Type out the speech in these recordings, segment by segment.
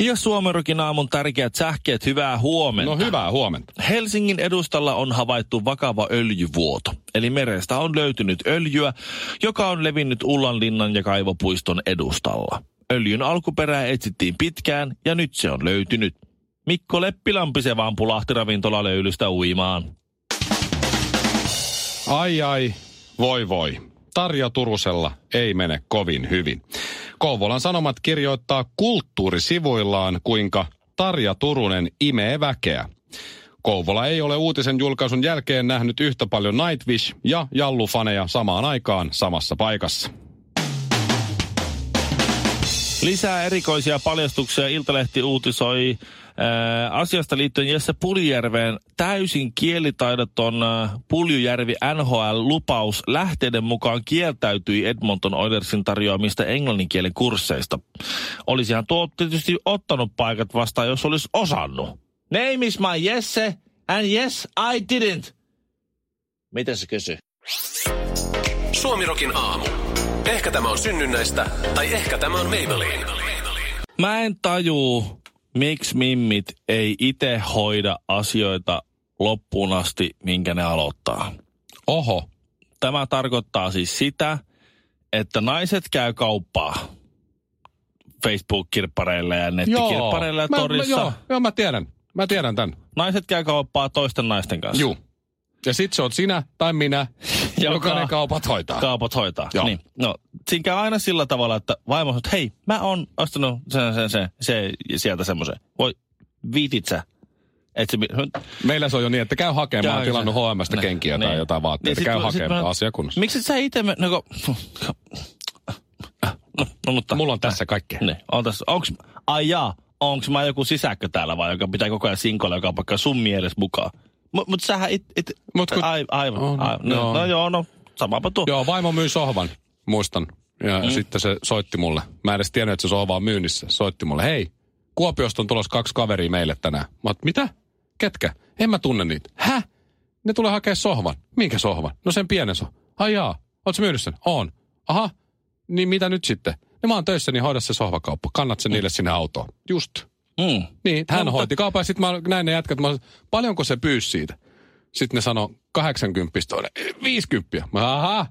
Ja Suomerokin aamun tärkeät sähkeet, hyvää huomenta. No hyvää huomenta. Helsingin edustalla on havaittu vakava öljyvuoto. Eli merestä on löytynyt öljyä, joka on levinnyt Ullanlinnan ja Kaivopuiston edustalla. Öljyn alkuperää etsittiin pitkään ja nyt se on löytynyt. Mikko Leppilampi se vaan pulahti ravintolalöylystä uimaan. Ai ai, voi voi. Tarja Turusella ei mene kovin hyvin. Kouvolan Sanomat kirjoittaa kulttuurisivuillaan, kuinka Tarja Turunen imee väkeä. Kouvola ei ole uutisen julkaisun jälkeen nähnyt yhtä paljon Nightwish ja Jallu-faneja samaan aikaan samassa paikassa. Lisää erikoisia paljastuksia Iltalehti uutisoi ää, asiasta liittyen Jesse Puljärveen täysin kielitaidoton ää, Puljujärvi NHL-lupaus lähteiden mukaan kieltäytyi Edmonton Oilersin tarjoamista englanninkielen kursseista. Olisihan tuo tietysti ottanut paikat vastaan, jos olisi osannut. Name is my Jesse, and yes, I didn't. Mitä se kysyy? Suomirokin aamu. Ehkä tämä on synnynnäistä, tai ehkä tämä on Maybelline. Mä en tajuu, miksi mimmit ei itse hoida asioita loppuun asti, minkä ne aloittaa. Oho, Tämä tarkoittaa siis sitä, että naiset käy kauppaa Facebook-kirppareilla ja nettikirppareilla ja Mä- torissa. Mä, joo, joo, mä tiedän. Mä tiedän tämän. Naiset käy kauppaa toisten naisten kanssa. Juu. Ja sit se on sinä tai minä, joka, ne kaupat hoitaa. Kaupat hoitaa. Joo. Niin. No, siinä käy aina sillä tavalla, että vaimo sanoo, että hei, mä oon ostanut sen, sen, sen, se, sieltä semmoisen. Voi, viitit sä? Et se, Meillä se on jo niin, että käy hakemaan. Mä Käy oon tilannut. HMstä Niin, kenkiä tai niin. jotain vaatteita. Niin, käy hakemaan mä- asia kunnossa. Miksi sä itse me, no, no, no, mutta... Mulla on tässä kaikkea. Niin, on tässä, onks, ai jaa, onks mä joku sisäkkö täällä vai, joka pitää koko ajan sinkoilla joka paikka sun mielessä mukaan? Mut, mut sähän it, it, Mut kun- ai, aivan, On, aivan no, joo. no joo, no samapa tuo. Joo, vaimo myi sohvan, muistan. Ja mm. sitten se soitti mulle. Mä en edes tiennyt, että se sohva on myynnissä. Soitti mulle, hei, Kuopiosta on tulossa kaksi kaveria meille tänään. Mä oot, mitä? Ketkä? En mä tunne niitä. Hä? Ne tulee hakea sohvan. Minkä sohvan? No sen pienen sohvan. Ai jaa, oot sä myynyt sen? On. Aha, niin mitä nyt sitten? No mä oon töissä, niin hoida se sohvakauppa. Kannat sen niille sinne autoon. Just. Mm. Niin, hän No, hoiti kaupan ja sitten mä näin ne jätkät, mä sanoin, paljonko se pyysi siitä? Sitten ne sanoi 80 toinen, 50. Mä aha,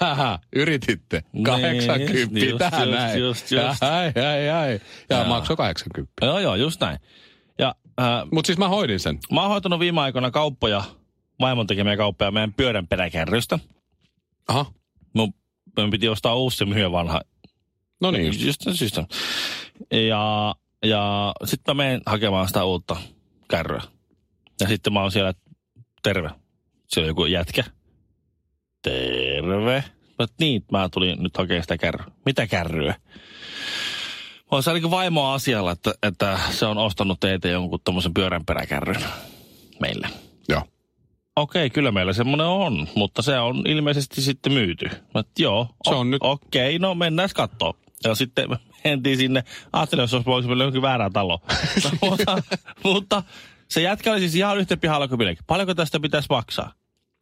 Haha, yrititte. Niin, 80 just, tähän just, näin. just, just. Ai, ai, ai. Ja Joo. maksoi 80. Joo, joo, just näin. Ja äh, Mutta siis mä hoidin sen. mä oon hoitanut viime aikoina kauppoja, vaimon tekemiä kauppoja meidän pyörän peräkärrystä. Aha, Mun, mun piti ostaa uusi ja myydä vanha no niin just. Just, just. Ja, ja sitten mä menen hakemaan sitä uutta kärryä. Ja sitten mä oon siellä, terve. Siellä on joku jätkä. Terve. Mä, oon, niin, mä tulin nyt hakemaan sitä kärryä. Mitä kärryä? Mä oon niin vaimoa asialla, että, että se on ostanut teitä jonkun tommosen pyörän peräkärryn meille. Joo. Okei, kyllä meillä semmoinen on, mutta se on ilmeisesti sitten myyty. Mä, joo, Se on nyt- Okei, no mennään katsoa. Ja sitten me mentiin sinne, ajattelin, jos olisi johonkin väärään taloon. No, mutta, mutta se jätkä oli siis ihan yhtä pihalla kuin minäkin. Paljonko tästä pitäisi maksaa?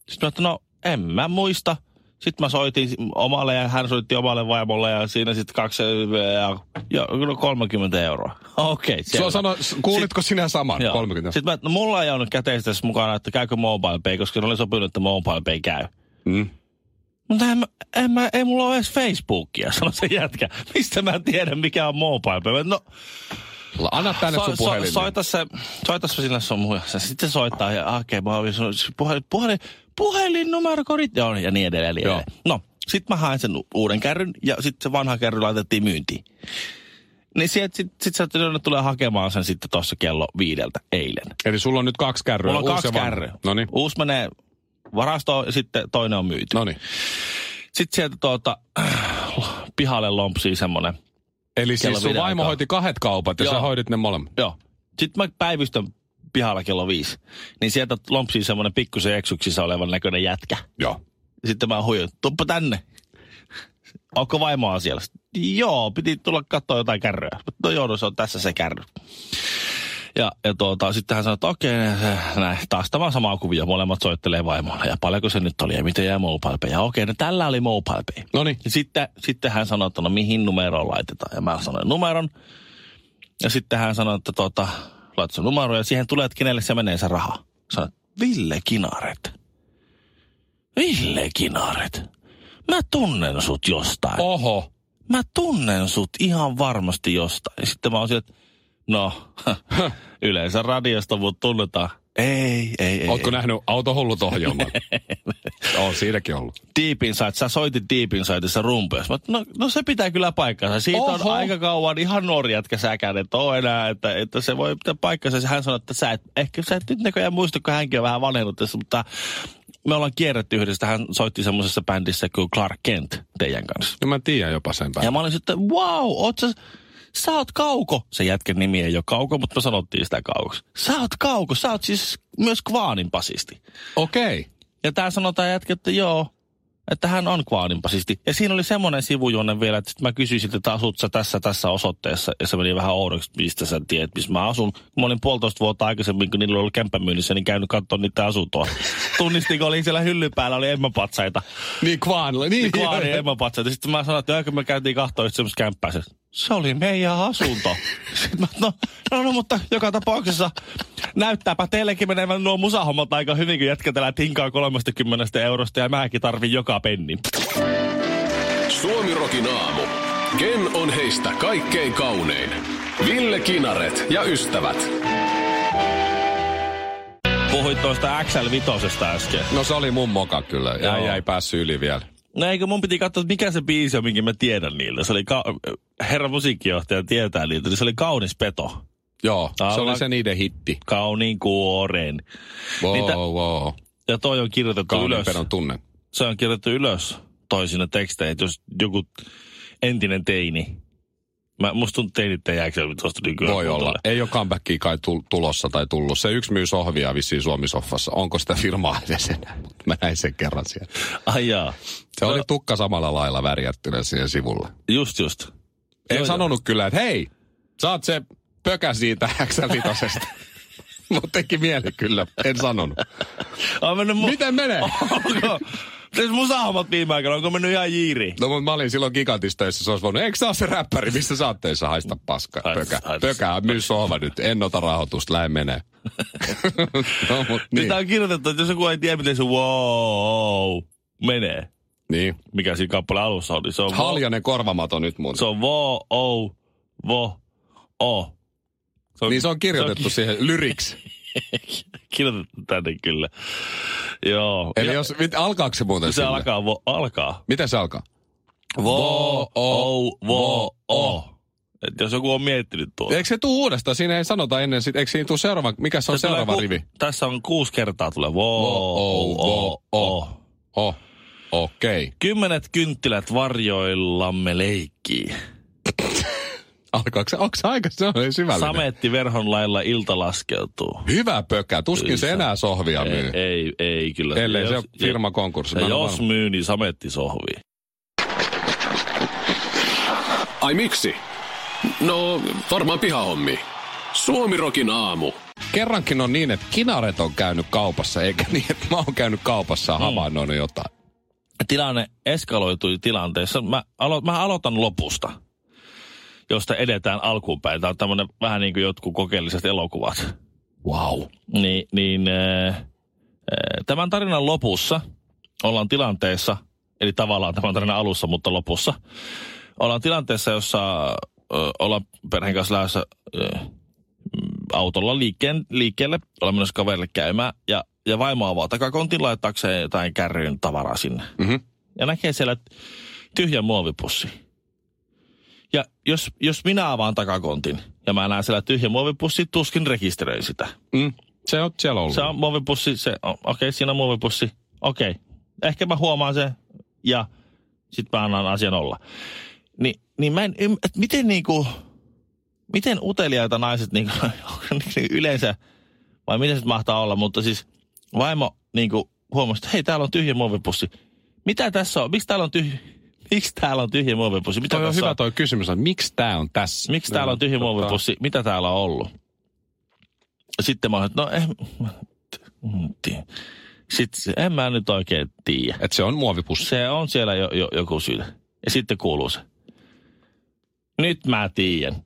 Sitten mä että no en mä muista. Sitten mä soitin omalle ja hän soitti omalle vaimolle ja siinä sitten kaksi ja, ja no 30 euroa. Okei, on sano, kuulitko sinä saman? Joo. 30. Sitten mä, no mulla ei ollut käteistä mukana, että käykö mobile pay, koska ne oli sopinut, että mobile pay käy. Mm. Mutta en, mä- en mä, ei mulla ole edes Facebookia, sanoi se jätkä. Mistä mä tiedän, mikä on mobile pay? Mä, No, Anna tänne sun puhelin. soita se, soita se sille sun muja. Sitten se soittaa ja hakee okay, puhelin, puhelin, puhelinnumerokodit joo, ja niin edelleen. Niin Joo. edelleen. No, sitten mä hain sen uuden kärryn ja sitten se vanha kärry laitettiin myyntiin. Niin sieltä sit, sit sä tulee hakemaan sen sitten tuossa kello viideltä eilen. Eli sulla on nyt kaksi kärryä. Mulla on kaksi kärryä. Noniin. Uusi menee varastoon ja sitten toinen on myyty. Noniin. Sitten sieltä tuota, pihalle lompsii semmonen. Eli siis sun vaimo aikaa. hoiti kahdet kaupat ja Joo. sä hoidit ne molemmat. Joo. Sitten mä päivystän pihalla kello viisi. Niin sieltä lompsii semmonen pikkusen eksuksissa olevan näköinen jätkä. Joo. Sitten mä huijan, tuppa tänne. Onko vaimoa siellä? Joo, piti tulla katsoa jotain kärryä. No joo, no se on tässä se kärry. Ja, ja tuota, sitten hän sanoi, että okei, näin, taas tämä sama kuvio, molemmat soittelee vaimolle. Ja paljonko se nyt oli ja miten jää mobile pay? Ja okei, no tällä oli mobile pay. No niin. Ja sitten, sitten hän sanoi, että no mihin numeroon laitetaan. Ja mä sanoin numeron. Ja sitten hän sanoi, että tuota, laita se numero ja siihen tulee, että kenelle se menee se raha. Sanoin, Ville Kinaret. Ville Kinaret. Mä tunnen sut jostain. Oho. Mä tunnen sut ihan varmasti jostain. Ja sitten mä oon sieltä, no, yleensä radiosta mut tunnetaan. Ei, ei, ei. Ootko ei. nähnyt autohullut ohjelman? on siinäkin ollut. Deep Inside, sä soitit Deep Insideissa oon, no, no, se pitää kyllä paikkansa. Siitä Oho. on aika kauan ihan nuori jätkä säkään, että oo enää, että, että se voi pitää paikkansa. Hän sanoi, että sä et, ehkä sä et nyt näköjään muista, kun hänkin on vähän vanhennut tässä, mutta me ollaan kierretty yhdessä. Hän soitti semmoisessa bändissä kuin Clark Kent teidän kanssa. No mä tiedän jopa sen Ja päin. mä olin sitten, wow, oot sä, sä oot Kauko. Se jätkän nimi ei ole Kauko, mutta me sanottiin sitä Kaukoksi. Sä oot Kauko, sä oot siis myös Kvaanin pasisti. Okei. Okay. Ja tää sanotaan jätkä, että joo, että hän on Kvaanin pasisti. Ja siinä oli semmoinen sivujuonne vielä, että sit mä kysyisin, että asut sä tässä, tässä osoitteessa. Ja se meni vähän oudoksi, mistä sä tiedät, missä mä asun. Mä olin puolitoista vuotta aikaisemmin, kun niillä oli kämppämyynnissä, niin käynyt katsoa niitä asuntoa. Tunnistin, kun olin siellä hyllyn päällä, oli emmapatsaita. Niin Kvaanilla. Niin, Kvaanin emmapatsaita. Sitten mä sanoin, että kun me käytiin kahtoa just semmoista kämppää. Se, oli meidän asunto. Sitten mä, no, no, no, mutta joka tapauksessa näyttääpä teillekin menevän nuo musahommat aika hyvin, kun jätkätellään tinkaa 30 eurosta ja mäkin tarvin joka pennin. Suomi Rokin aamu. Ken on heistä kaikkein kaunein? Ville Kinaret ja ystävät. Puhuit tuosta XL5 äsken. No se oli mun moka kyllä. Ja jäi päässyt yli vielä. No eikö mun piti katsoa, että mikä se biisi on, minkä mä tiedän niiltä. Se oli, ka- herra musiikkijohtaja tietää niiltä, niin se oli Kaunis peto. Joo, se Alla- oli se niiden hitti. Kauniin kuoren. Wow, Niitä- wow. Ja toi on kirjoitettu Kauniin ylös. pedon tunne. se on kirjoitettu ylös toisina tekstejä, jos joku entinen teini, mä, musta tuntuu teinit ei jääkö tuosta nykyään. Voi olla. Ei ole comebackia kai tul- tulossa tai tullut. Se yksi myy sohvia vissiin Suomisoffassa. Onko sitä firmaa edes enää? Mä näin sen kerran siellä. Ai jaa. Se oli tukka samalla lailla värjättynä siihen sivulle. Just just. En Joo, sanonut kyllä, että hei, saat se pökä siitä X5. Mutta teki mieli kyllä, en sanonut. Miten menee? Siis musahommat viime aikoina, onko mennyt ihan jiiriin? No mutta mä olin silloin gigantistöissä, se olisi voinut, eikö sä se räppäri, missä sä oot töissä? haista paska, pökä. Pökä, myy sohva nyt, en ota rahoitusta, lähde menee. no mut Niin. niin. Sitä on kirjoitettu, että jos joku ei tiedä, miten se wow menee, niin. mikä siinä kappaleen alussa on, niin se on Haljanen korvamato nyt mun. Se on vo, o, vo, o. Se Niin se on kirjoitettu se on siihen lyriksi. kirjoitettu tänne kyllä. Joo. Eli jos, mit, alkaako se muuten se sille? alkaa, vo, alkaa. Miten se alkaa? Vo, o, vo, vo, o. Et jos joku on miettinyt tuota. Eikö se tuu uudestaan? Siinä ei sanota ennen, sit, eikö siinä tuu seuraava, mikä se on Se seuraava ku- rivi? Tässä on kuusi kertaa tulee vo, Vo, o, o, o, o. Okei. Okay. Kymmenet kynttilät varjoillamme leikkii. Alkaako se, onko se aika se on syvällinen? Sametti verhon lailla ilta laskeutuu. Hyvä pökä, tuskin se Kyllä. enää sohvia Ei, myy. ei, ei kyllä. Ellei Ja se jos- ole firma konkurssi. Ja jos varma. myy, niin sametti sohvii. Ai miksi? No, varmaan pihahommi. Suomi Rokin aamu. Kerrankin on niin, että kinaret on käynyt kaupassa, eikä niin, että mä oon käynyt kaupassa ja Mm. havainnoinut jotain. tilanne eskaloitui tilanteessa. Mä, alo, mä aloitan lopusta, josta edetään alkuun päin. Tämä on tämmöinen vähän niin kuin jotkut kokeelliset elokuvat. Wow. Ni, niin äh, äh, tämän tarinan lopussa ollaan tilanteessa, eli tavallaan tämän tarinan alussa, mutta lopussa, ollaan tilanteessa, jossa äh, ollaan perheen kanssa lähdössä äh, autolla liikkeen, liikkeelle, ollaan menossa kaverille käymään, ja, ja vaimo avaa takakontin laittaakseen jotain kärryyn tavaraa sinne. Mhm. Ja näkee siellä tyhjän muovipussi. Ja jos, jos minä avaan takakontin ja mä näen siellä tyhjän muovipussi, tuskin rekisteröin sitä. Mm. Se on siellä ollut. Se on muovipussi, se, okei, okay, siinä on muovipussi. Okei, okay. ehkä mä huomaan sen ja sitten mä annan asian olla. Niin, niin mä en, ymm- että miten niinku, miten uteliaita naiset niinku, yleensä, vai miten se mahtaa olla, mutta siis vaimo niinku huomasi, että hei, täällä on tyhjä muovipussi. Mitä tässä on? Miksi täällä on tyhjä, miksi täällä on tyhjä muovipussi? Mitä Toi on hyvä toi kysymys, että miksi tää on tässä? Miksi täällä on tyhjä Tota, muovipussi? Mitä täällä on ollut? Sitten mä että no eh, sitten se- en mä nyt oikein tiedä. Että se on muovipussi. Se on siellä jo, jo, joku syy. Ja sitten kuuluu se. Nyt mä tiedän.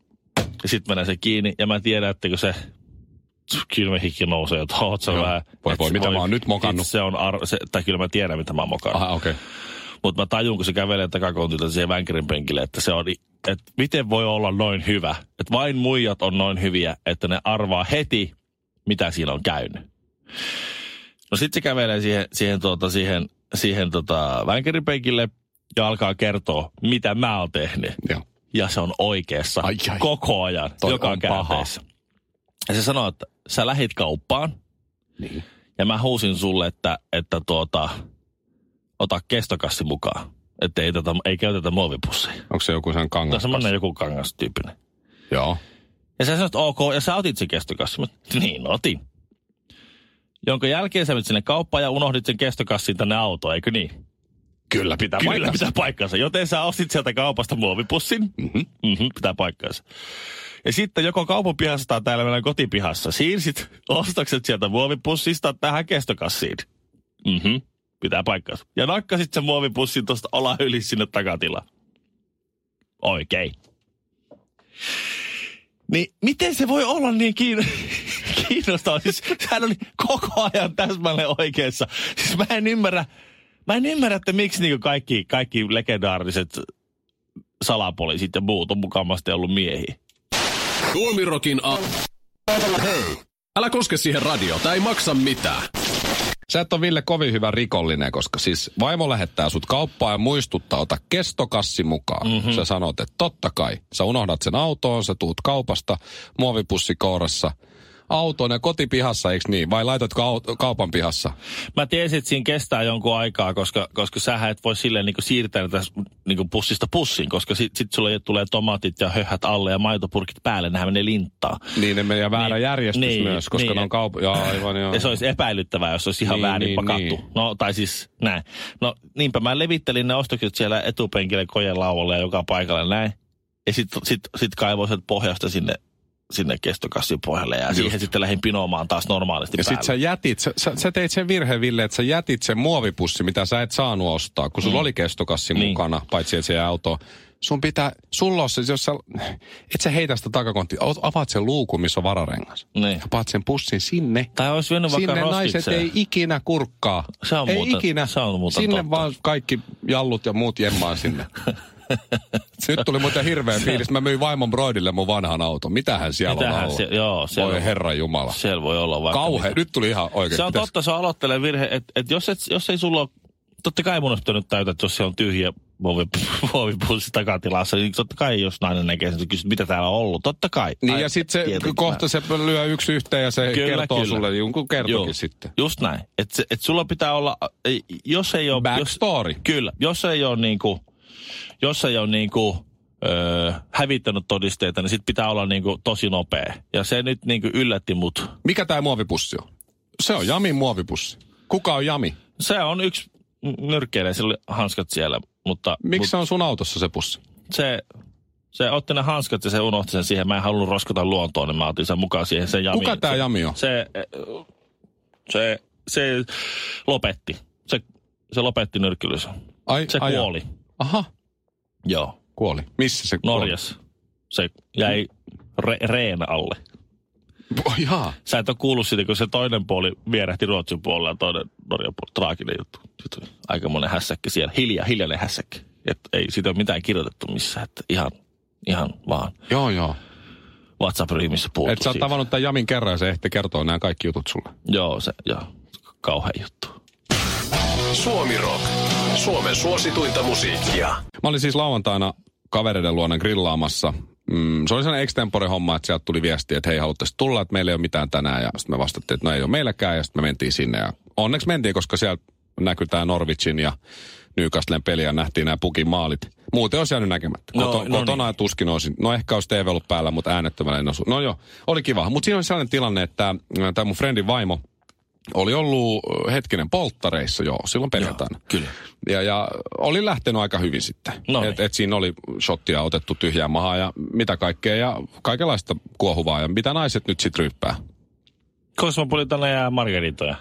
Ja sitten menee se kiinni ja mä tiedän, että kun se kylmähikki nousee, että oot sä vähän... Voi voi, mitä mä oon nyt mokannut. Se on, ar- se, tai kyllä mä tiedän, mitä mä oon mokannut. Aha, okei. Okay. Mutta mä tajun, kun se kävelee takakontilta siihen vänkärin penkille, että se on, että miten voi olla noin hyvä. Että vain muijat on noin hyviä, että ne arvaa heti, mitä siinä on käynyt. No sitten se kävelee siihen, siihen, tuota, siihen, siihen tota, vänkärin penkille ja alkaa kertoa, mitä mä oon tehnyt. Joo. Ja se on oikeassa Ai, ai. koko ajan, Toi joka käänteessä. Ja se sanoo, että sä lähit kauppaan Niin. ja mä huusin sulle, että, että tuota, ota kestokassi mukaan. Että ei, tätä, ei käytetä muovipusseja. Onko se joku sen Tämä kangas? on semmoinen joku kangas-tyyppinen. Joo. Ja sä sanoit, ok, ja sä otit sen kestokassin. Mä, niin, otin. Jonka jälkeen sä menit sinne kauppaan ja unohdit sen kestokassin tänne autoon, eikö niin? Kyllä pitää Kyllä paikkansa. pitää paikkansa. Joten sä ostit sieltä kaupasta muovipussin. Mhm. Mm-hmm, pitää paikkansa. Ja sitten joko kaupan pihassa tai täällä meidän kotipihassa siirsit ostokset sieltä muovipussista tähän kestokassiin. Mhm, pitää paikkansa. Ja nakkasit sen muovipussin tuosta olla yli sinne takatilaan. Oikein. Niin miten se voi olla niin kiin... kiinnostavaa? Siis hän oli koko ajan täsmälleen oikeassa. Siis mä en ymmärrä, mä en ymmärrä, että miksi niinku kaikki, kaikki legendaariset salapoliisit ja muut on mukavasti ollut miehiä. Tuomirokin a... Hei! Älä koske siihen radiota, ei maksa mitään. Sä et ole Ville kovin hyvä rikollinen, koska siis vaimo lähettää sut kauppaan ja muistuttaa, ota kestokassi mukaan. Mhm. Mm-hmm. Sä sanot, että totta kai. Sä unohdat sen autoon, sä tuut kaupasta, muovipussi kourassa, autoon ja kotipihassa, eikö niin? Vai laitatko au- kaupan pihassa? Mä tiesin, että siinä kestää jonkun aikaa, koska, koska sähän et voi silleen niin siirtää tästä niin pussista pussiin, koska sit, sit sulle tulee tomaatit ja höhät alle ja maitopurkit päälle, nehän menee linttaan. Niin ne menee väärä Niin, järjestys niin, myös, koska niin. ne on kaup... Joo, aivan joo. Ja se olisi epäilyttävää, jos olisi ihan Niin, väärin niin, pakattu. niin. No, tai siis näin. No, niinpä mä levittelin ne ostokset siellä etupenkille kojen laualle ja joka paikalla näin. Ja sit, sit, sit kaivoin pohjasta sinne, sinne kestokassin pohjalle ja Just. siihen sitten lähdin pinomaan taas normaalisti Ja päälle. sit sä jätit, sä, sä, sä teit sen virheen, Ville, että sä jätit sen muovipussi, mitä sä et saanut ostaa, kun sulla Mm. oli kestokassi Niin. mukana, paitsi että se autoon. Sun pitää, sulla on se, jos sä, et sä heitä sitä takakonttia, avaat sen luukun, missä on vararengas. Niin. Ja paat sen pussin sinne. Tai olisi vienyt vaikka Sinne naiset ei ikinä kurkkaa. Se on ei muuten- ikinä. se on muuten sinne totta. vaan kaikki jallut ja muut jemmaan sinne. Nyt tuli muuten hirveä fiilis. Mä myin vaimon broidille mun vanhan auton. Mitähän siellä Mitähän on alla? sie- joo, siellä Voi herran jumala. Siellä voi olla vaikka Kauhe. Nyt tuli ihan oikein. Se on Pitäis- totta, se aloittelee virhe, että et jos, et, jos ei sulla ole, totta kai mun olisi pitänyt täytä, että jos se on tyhjä muovi- muovipulssi takatilassa, niin totta kai jos nainen näkee sen, se kysyy, mitä täällä on ollut, totta kai. Niin Ai, ja sitten se kohta se lyö yksi yhteen ja se Kyllä, kertoo kyllä. sulle jonkun kertokin Joo, sitten. Just näin. Että et sulla pitää olla, jos ei ole... Backstory. Jos, kyllä, jos ei ole niinku, jos ei ole niinku, öö, hävittänyt todisteita, niin sit pitää olla niinku tosi nopea. Ja se nyt niinku yllätti mut. Mikä tämä muovipussi on? Se on Jamin muovipussi. Kuka on Jami? Se on yksi nyrkkeilijä, sillä oli hanskat siellä, mutta... Miksi mut se on sun autossa se pussi? se, se otti ne hanskat ja se unohti sen siihen. Mä en halunnut roskata luontoon, niin mä otin sen mukaan siihen sen jamiin. Kuka tämä se, Jami on? Se, se, se lopetti. Se, se lopetti nyrkkilys. Ai, Se ai, kuoli. Aha, Joo, kuoli. Missä se kuoli? Norjassa. Se jäi re, reen alle. Oh, jaa. Sä et ole kuullut siitä, kun se toinen puoli vierähti Ruotsin puolella ja toinen Norjan puolella. Traaginen juttu. juttu. Aikamoinen hässäkki siellä. Hilja, hiljainen hässäkki. Et ei siitä ole mitään kirjoitettu missään. Että ihan, ihan vaan Joo, joo. WhatsApp-ryhmissä puhuttu Et sä oot tavannut tämän Jamin kerran ja se ehti kertoa nämä kaikki jutut sulle. Joo, se, joo. Kauhea juttu. Suomi Rock. Suomen suosituinta musiikkia. Mä olin siis lauantaina kavereiden luona grillaamassa. Mm, se oli sellainen extempore-homma, että sieltä tuli viesti, että hei, haluatte tulla, että meillä ei ole mitään tänään. Ja sitten me vastattiin, että no ei ole meilläkään, ja sitten me mentiin sinne. Ja onneksi mentiin, koska siellä näkyy tämä Norwichin ja Newcastlen peliä ja nähtiin nämä pukin maalit. Muuten olisi jäänyt näkemättä. No, Koto, no kotona niin. tuskin olisin. No ehkä olisi TV ollut päällä, mutta äänettömällä en osu. No joo, oli kiva. Mutta siinä oli sellainen tilanne, että tämä mun friendin vaimo oli ollut hetkinen polttareissa jo silloin perjantaina. kyllä. Ja, ja oli lähtenyt aika hyvin sitten. No niin. et, et siinä oli shottia otettu tyhjään mahaan ja mitä kaikkea ja kaikenlaista kuohuvaa ja mitä naiset nyt sitten ryyppää. Cosmopolitana ja Margaritoja.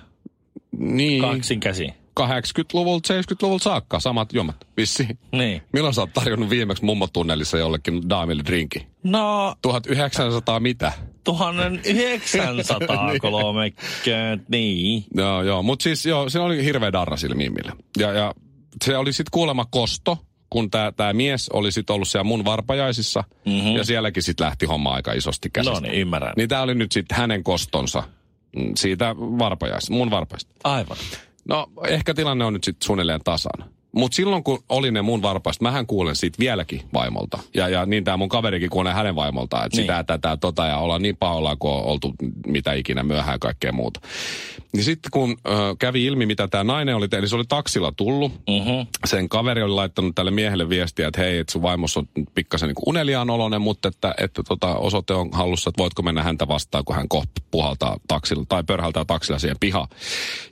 Niin, Kaksin käsi. 80-luvulta, 70-luvulta saakka samat juomat, vissi. Niin. Milloin sä oot tarjonnut viimeksi mummotunnelissa jollekin daamille drinki? No, 1900 mitä? 1930, niin. Joo, joo. Mutta siis joo, se oli hirveä darra sille mimmille. Ja, ja se oli sitten kuulemma kosto, kun tämä mies oli sitten ollut siellä mun varpajaisissa. Mm-hmm. Ja sielläkin sitten lähti homma aika isosti käsistä. No niin, ymmärrän. Niin tämä oli nyt sitten hänen kostonsa mm, siitä varpajaisista, mun varpaista. Aivan. No ehkä tilanne on nyt sitten suunnilleen tasan. Mutta silloin kun oli ne mun varpaista, mähän kuulen siitä vieläkin vaimolta. Ja, ja niin tämä mun kaverikin kuulee hänen vaimoltaan, että Niin. sitä, tätä, tota ja ollaan niin pahoillaan, kun on oltu mitä ikinä myöhään kaikkea muuta. Niin sitten kun ö, kävi ilmi, mitä tämä nainen oli tehnyt, se oli taksilla tullut. Mm-hmm. Sen kaveri oli laittanut tälle miehelle viestiä, että hei, että sun vaimossa on pikkasen niin uneliaan oloinen, mutta että, että tota, osoite on hallussa, että voitko mennä häntä vastaan, kun hän kohta puhaltaa taksilla tai pörhältää taksilla siihen pihaan.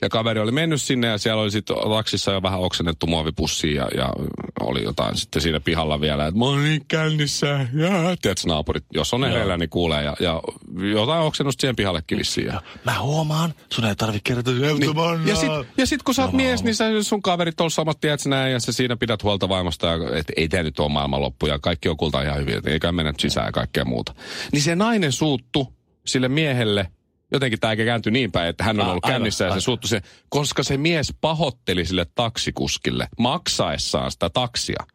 Ja kaveri oli mennyt sinne ja siellä oli sitten taksissa jo vähän oksennettu muovipussi ja, ja oli jotain sitten siinä pihalla vielä, että mä oon niin kännissä. Ja, tiedätkö, naapurit, jos on hereillä, niin kuulee ja, ja jotain oksennusta siihen pihallekin vissiin. Ja, Mä huomaan, sun ei tarvi kertoa niin. Ja sit, ja sit kun sä oot mies, niin sä, sun kaverit on samat, tiedätkö näin, ja sä siinä pidät huolta vaimosta, ja et, ei tää nyt ole maailmanloppu, ja kaikki on kulta ihan hyvin, eikä mennä sisään ja kaikkea muuta. Niin se nainen suuttu sille miehelle, jotenkin tämä kääntyi niin päin, että hän on A- ollut kännissä ja se suuttu se, koska se mies pahotteli sille taksikuskille maksaessaan sitä taksia,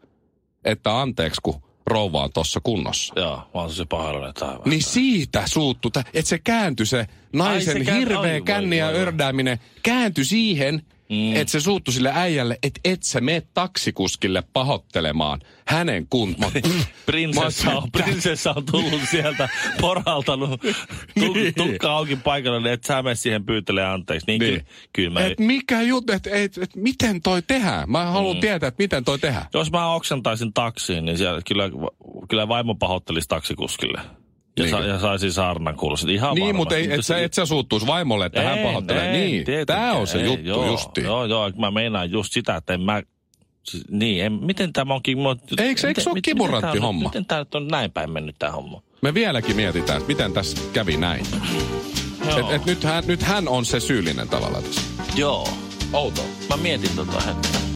että anteeksi kun rouva on tossa kunnossa. Joo, oon se pahoillani, että aivan. Niin siitä suuttu, tä- että se kääntyi se naisen Ai, se hirveä känni ja ördääminen, kääntyi siihen, mm. että se suuttui sille äijälle, että et sä mene taksikuskille pahoittelemaan hänen kuntoon. Prinsessa on, prinsessa on tullut sieltä porhaltanut tu, Niin. tukka auki paikalla, niin et sä mene siihen pyytelee anteeksi. Niin, Niin. Kyllä, kyllä mä, Et mikä juttu, että et, et, miten toi tehdään? Mä haluan mm. tietää, että miten toi tehdään. jos mä oksentaisin taksiin, niin siellä kyllä, kyllä vaimo pahoittelisi taksikuskille. Ja, Niin sa, ja saisi saarnan kuulla. Ihan Niin, varma. mutta ei, et, sä, et sä suuttuisi vaimolle, että hän En, pahoittelee. en, niin, tietenkään, tämä on se ei, juttu joo, justi. Joo, joo, mä meinaan just sitä, että en mä... Siis, niin, en, miten tämä onkin... Eikö- eikö se ole kimurantti miten homma? Miten tämä on näin päin mennyt tämä homma? Me vieläkin mietitään, että miten tässä kävi näin. Joo. Et, et nyt, hän, nyt hän on se syyllinen tavallaan tässä. joo. Outoa. Mä mietin tota hetkeä.